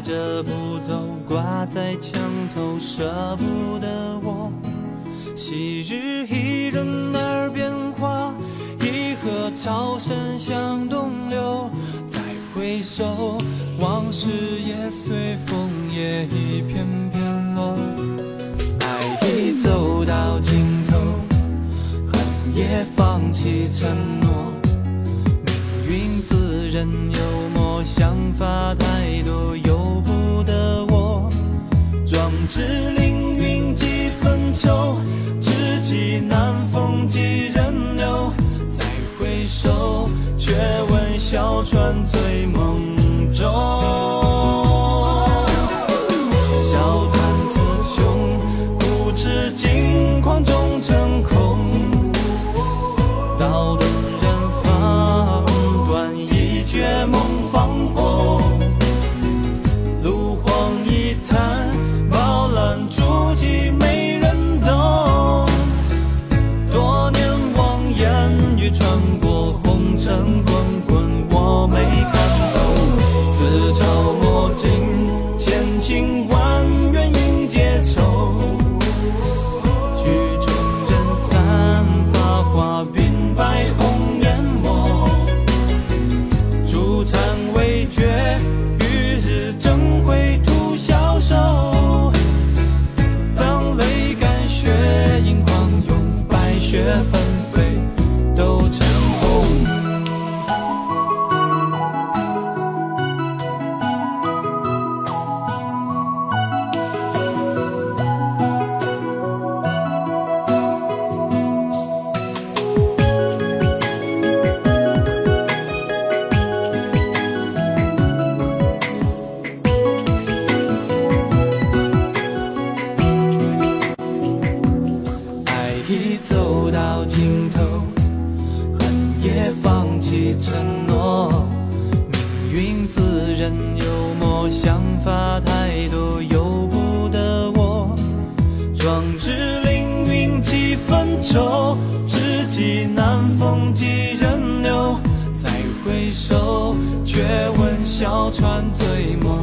着不走，挂在墙头，舍不得我。昔日伊人耳边话，一河潮声向东流。再回首，往事也随风，也一片片落。爱已走到尽头，恨也放弃承诺。命运自认幽默，想法太。知凌云几分秋，知己难逢几人留，再回首却闻小船醉梦中。笑叹词穷，不知金矿中。风急人留，再回首，却闻小船醉梦。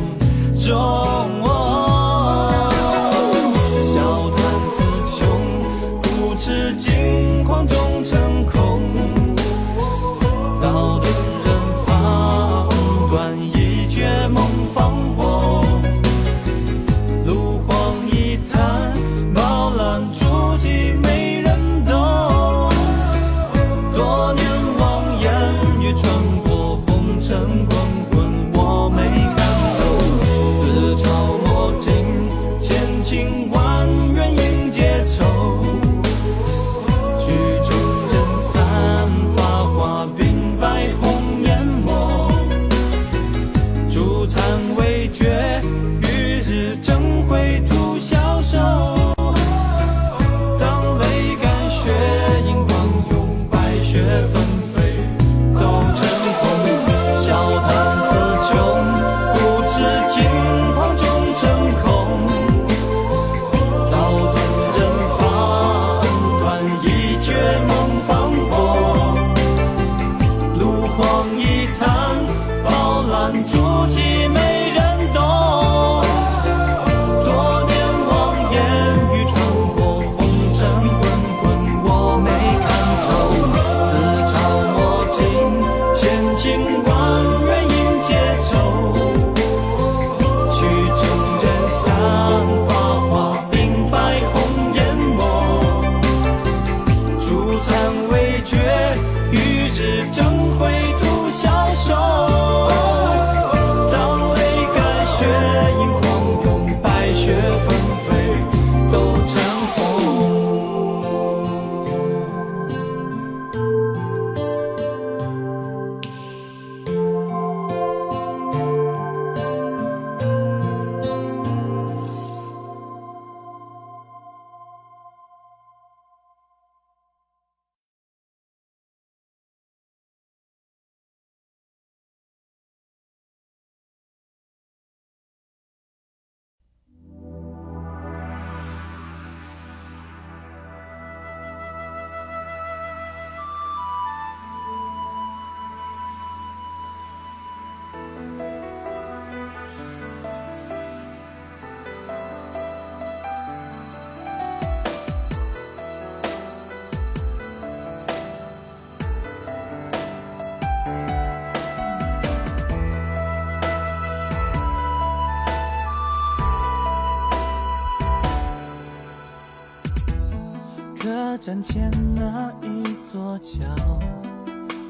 山前那一座桥，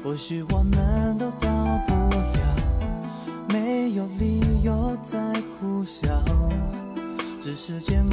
或许我们都到不了，没有理由再苦笑，只是见。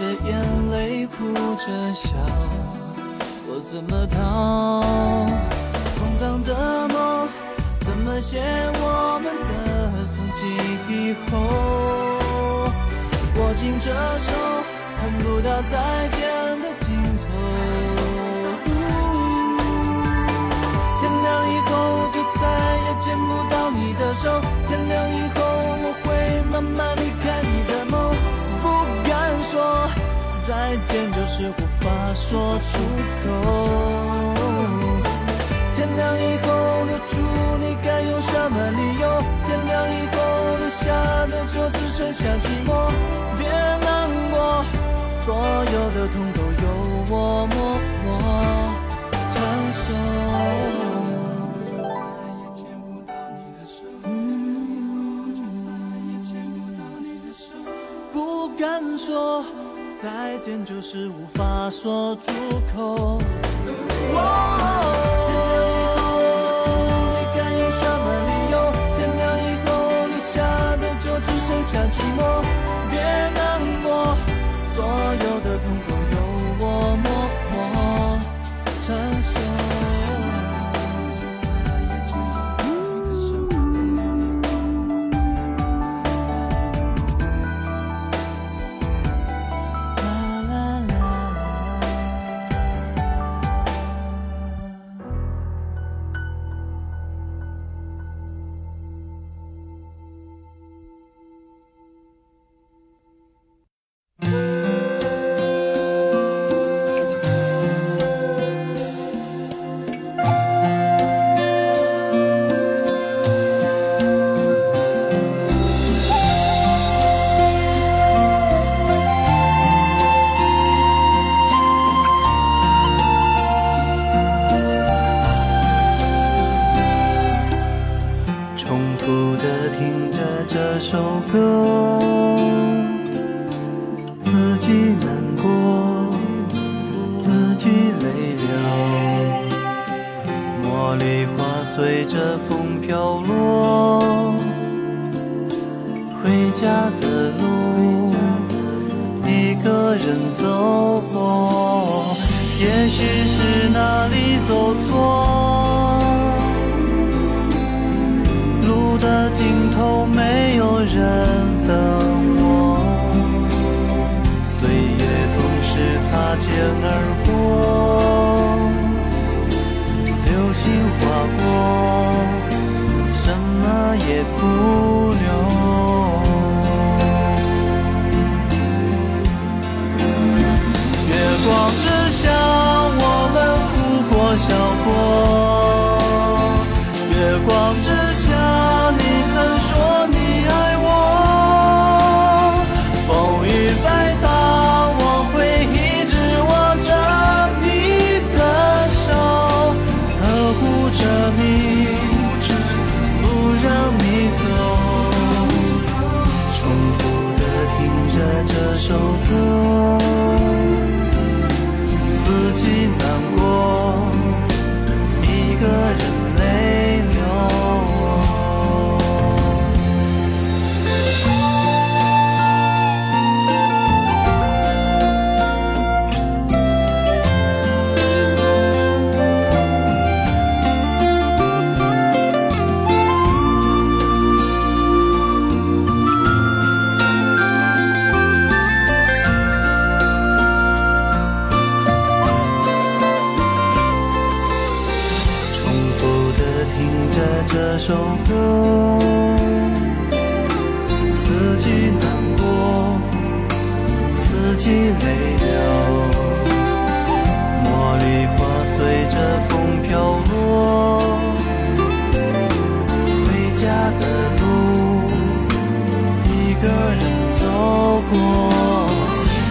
着眼泪哭着笑，我怎么逃？空荡的梦怎么写我们的从今以后？握紧这手，看不到再见的尽头。天亮以后就再也见不到你的手，再见，就是无法说出口。天亮以后留住你，该用什么理由？天亮以后留下的就只剩下寂寞。别难过，所有的痛都由我默默承受。我再也牵不到你的手不敢说再见，就是无法说出口。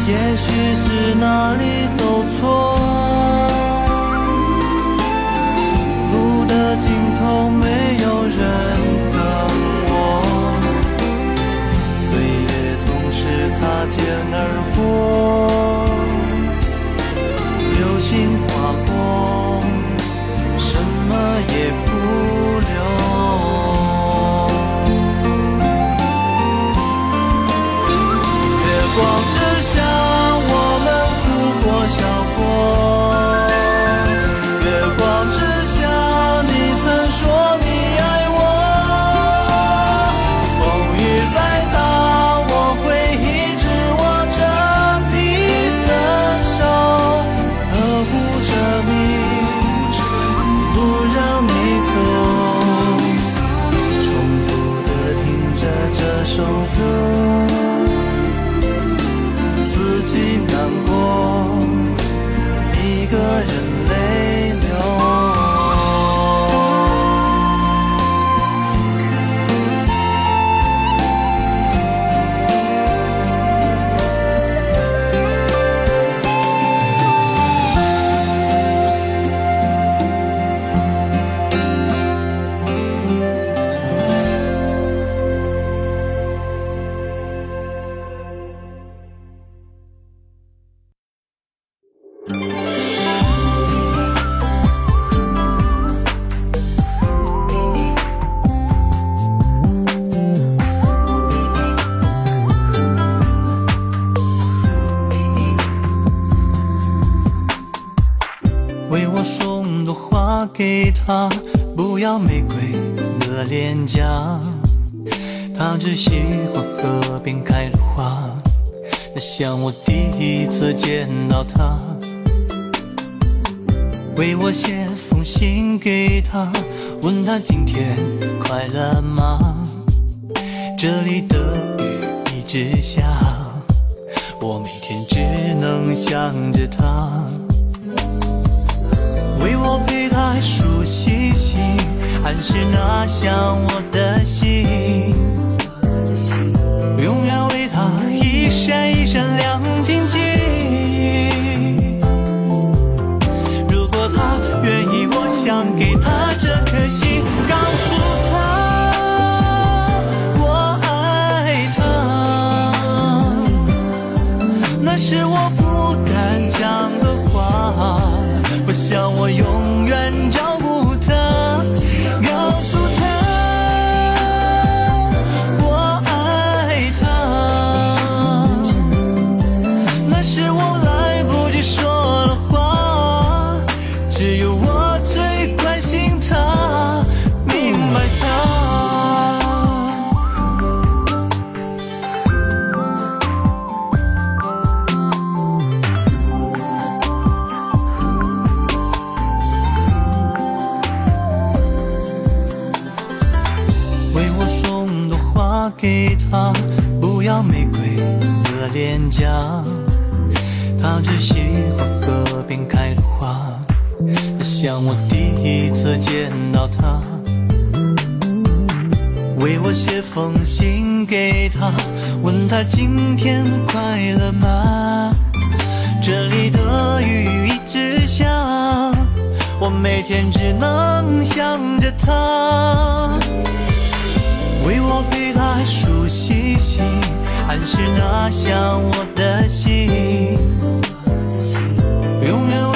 也许是哪里走错。路的尽头没有人等我，岁月总是擦肩而过，次见到他，为我写封信给他，问他今天快乐吗？这里的雨一直下，我每天只能想着他。为我陪他数星星，按时拿向我的心，永远。永远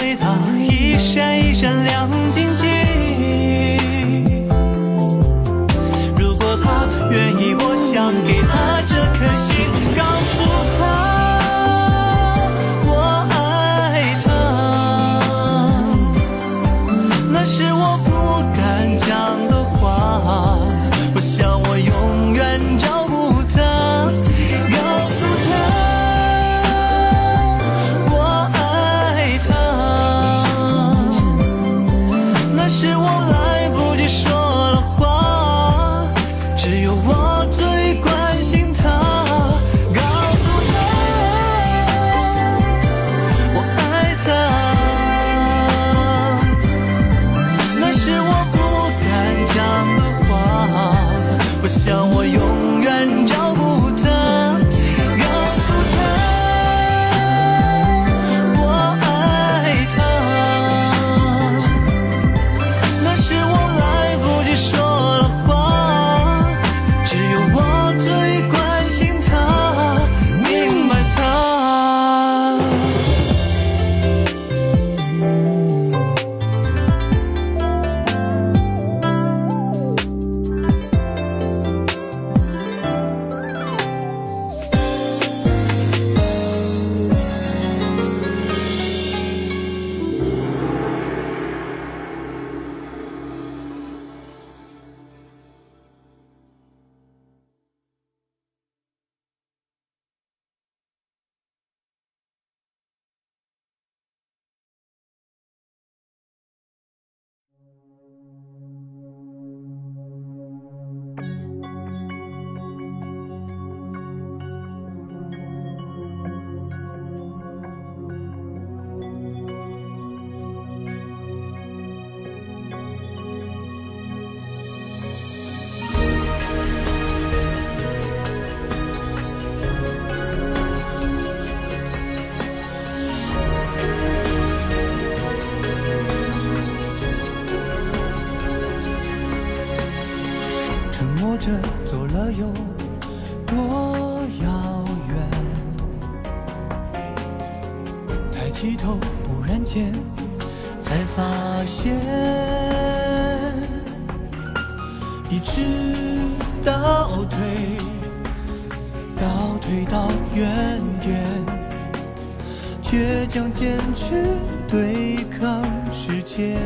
倔强坚持对抗时间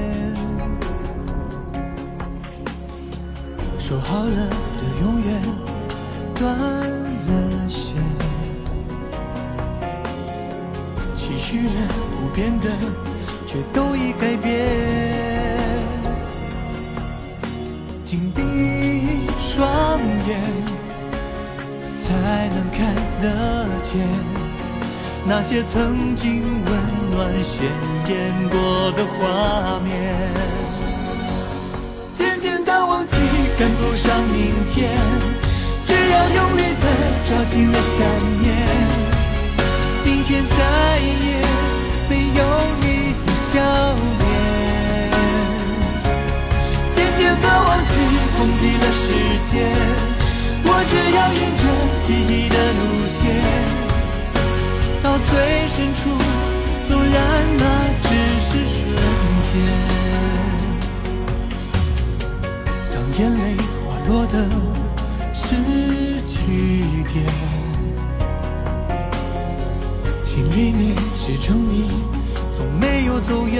说好了的永远断了线期许了不变的却都已改变。紧闭双眼才能看得见。那些曾经温暖鲜艳过的画面。渐渐的忘记，赶不上明天，只要用力的抓紧了想念。明天再也没有你的笑脸，渐渐。的忘记，忘记了时间，我只要沿着记忆的路线，到最深处，纵然那只是瞬间。当眼泪滑落的是句点，心里面是成你，从没有走远。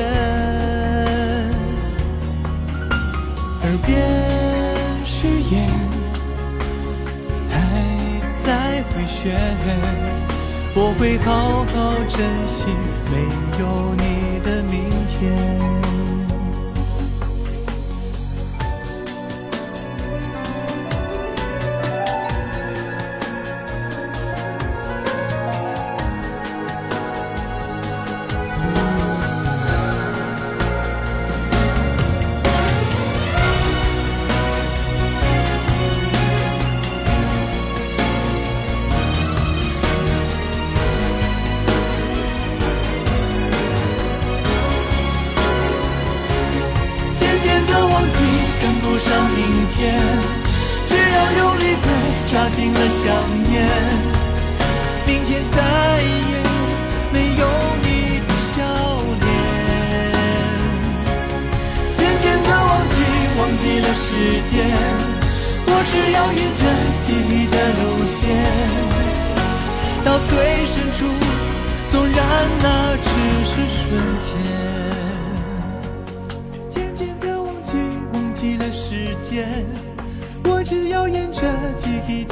耳边誓言还在回旋，我会好好珍惜没有你的明天。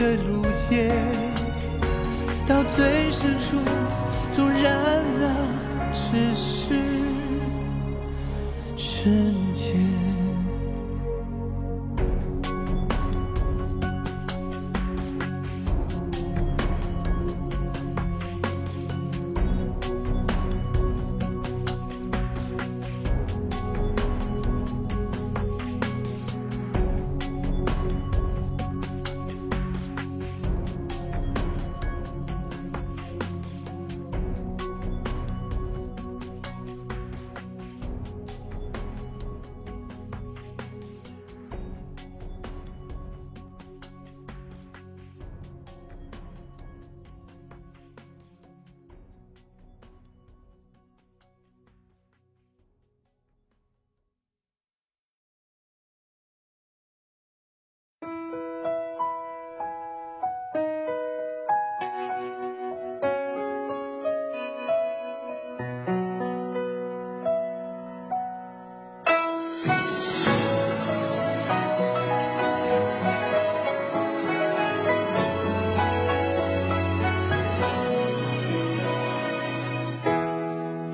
的路线到最深处纵然那只是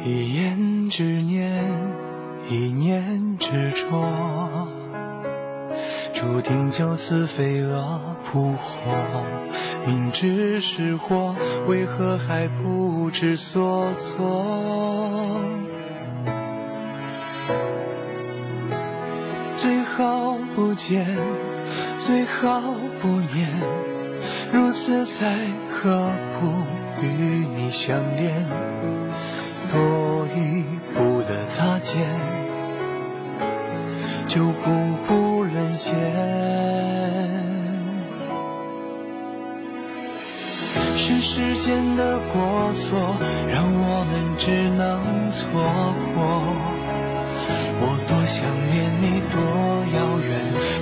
一言之念，一念执着，注定就此飞蛾扑火，明知是祸，为何还不知所措？最好不见，最好不念，如此才何不与你相恋？就步步沦陷。是时间的过错，让我们只能错过。我多想念你，多遥远。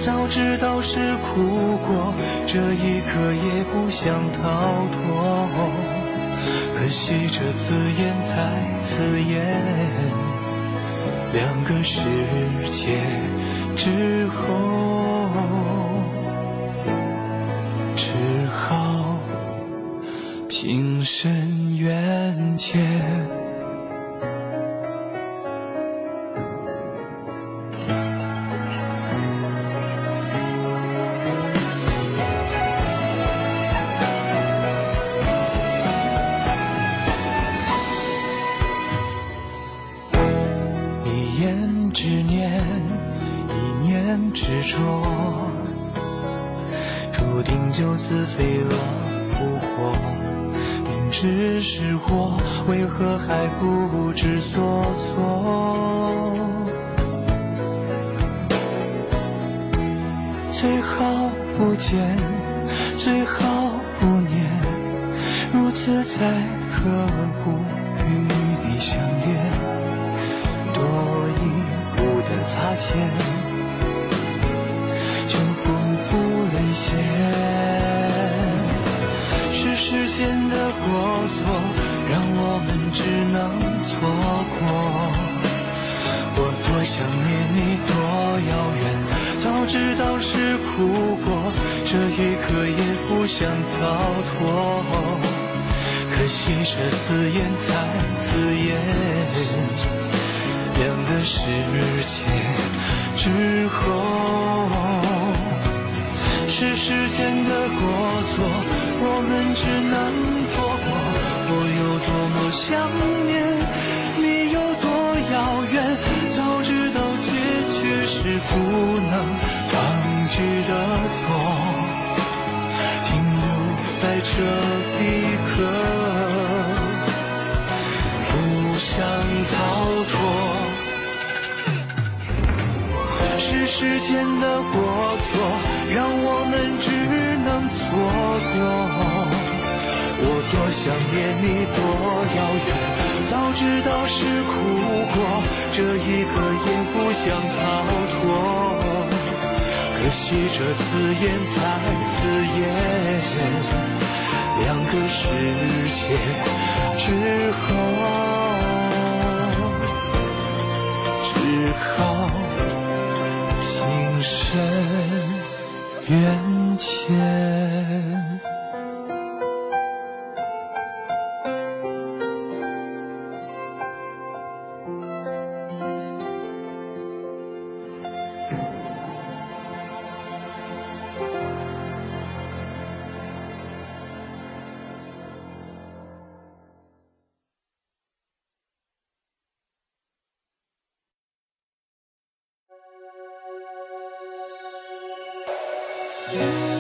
早知道是苦果，这一刻也不想逃脱。可惜这字眼太刺眼，两个世界之后，明知是祸，为何还不知所措？最好不见，最好不念，如此才可不与你相恋。多一步的擦肩，间的过错，让我们只能错过。我多想念你，多遥远，早知道是苦果，这一刻也不想逃脱。可惜这字眼太刺眼，两个世界之后。是时间的过错，我们只能错过。我有多么想念，你有多遥远。早知道结局是不能抗拒的错，停留在这一刻，不想逃是时间的过错。让我们只能错过。我多想念你，多遥远。早知道是苦果，这一刻也不想逃脱。可惜这字眼太刺眼，两个世界之后，只好情深。眼前。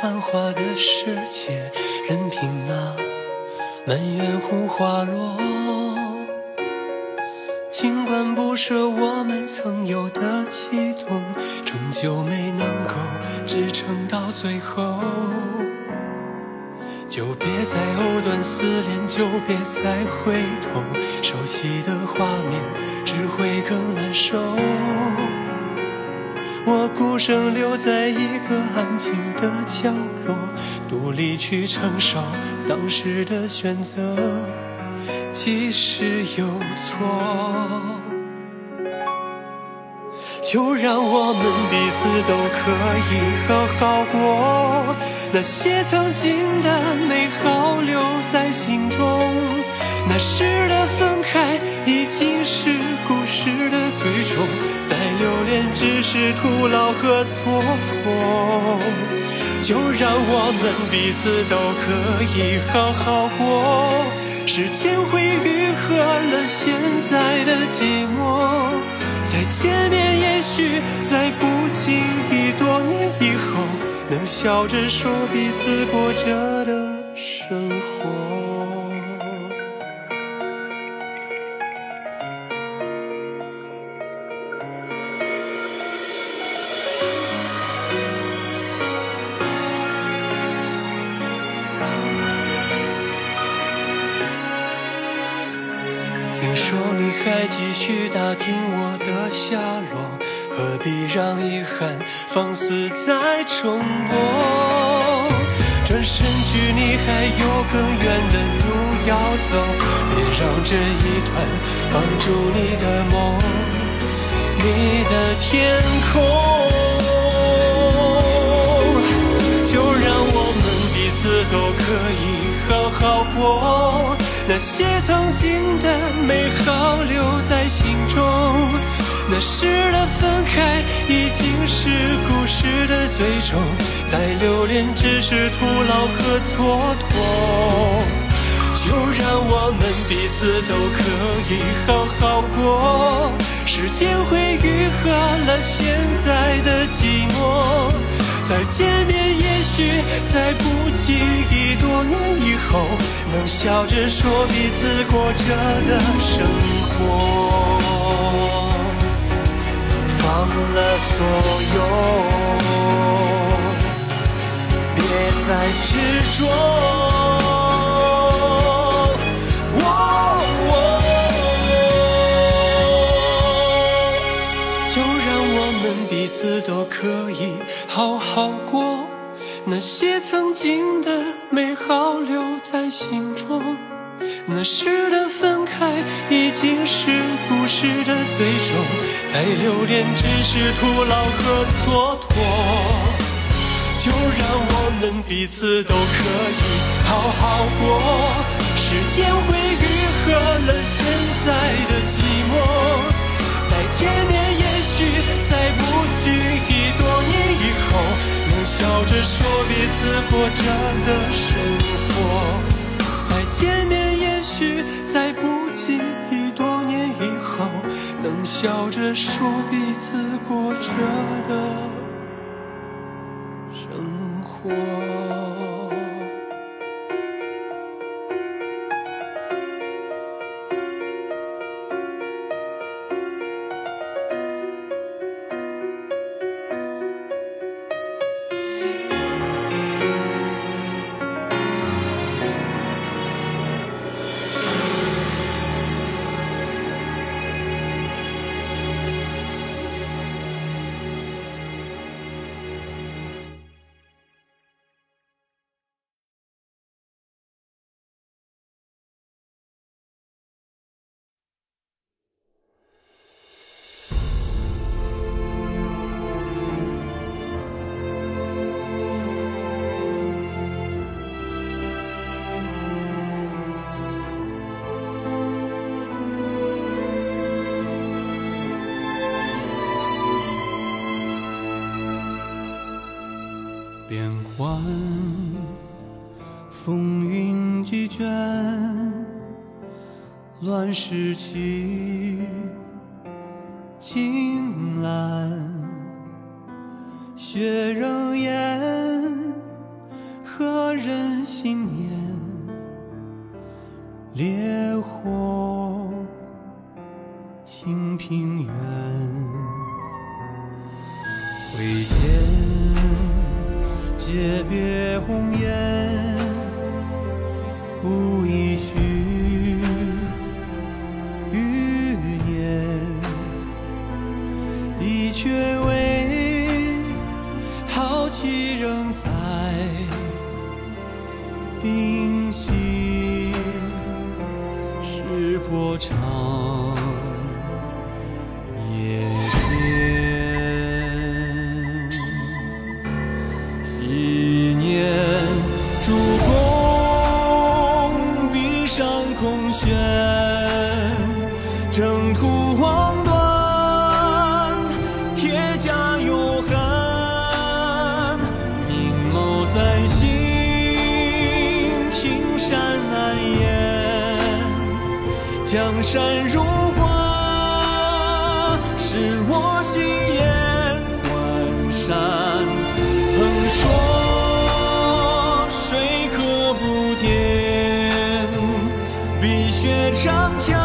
繁华的世界，任凭那满园红花落。尽管不舍我们曾有的激动，终究没能够支撑到最后。就别再藕断丝连，就别再回头，熟悉的画面只会更难受。我孤身留在一个安静的角落，独立去承受当时的选择，即使有错。就让我们彼此都可以好好过，那些曾经的美好留在心中。那时的分最终，再留恋只是徒劳和蹉跎。就让我们彼此都可以好好过，时间会愈合了现在的寂寞。再见面，也许在不经意多年以后，能笑着说彼此过着的下落，何必让遗憾放肆再重播？转身去，你还有更远的路要走，别让这一段绑住你的梦，你的天空。就让我们彼此都可以好好过，那些曾经的美好留在心中。那时的分开已经是故事的最终，再留恋只是徒劳和蹉跎。就让我们彼此都可以好好过，时间会愈合了现在的寂寞。再见面，也许在不经意多年以后，能笑着说彼此过着的生活，忘了所有，别再执着。就让我们彼此都可以好好过，那些曾经的美好留在心中。那时的分开已经是故事的最终，再留恋只是徒劳和蹉跎。就让我们彼此都可以好好过，时间会愈合了现在的寂寞。再见面，也许在不经意多年以后，能笑着说彼此过着的生活。见面，也许在不经意多年以后，能笑着说彼此过着的生活。乱世起，青蓝，雪仍掩，越，长桥。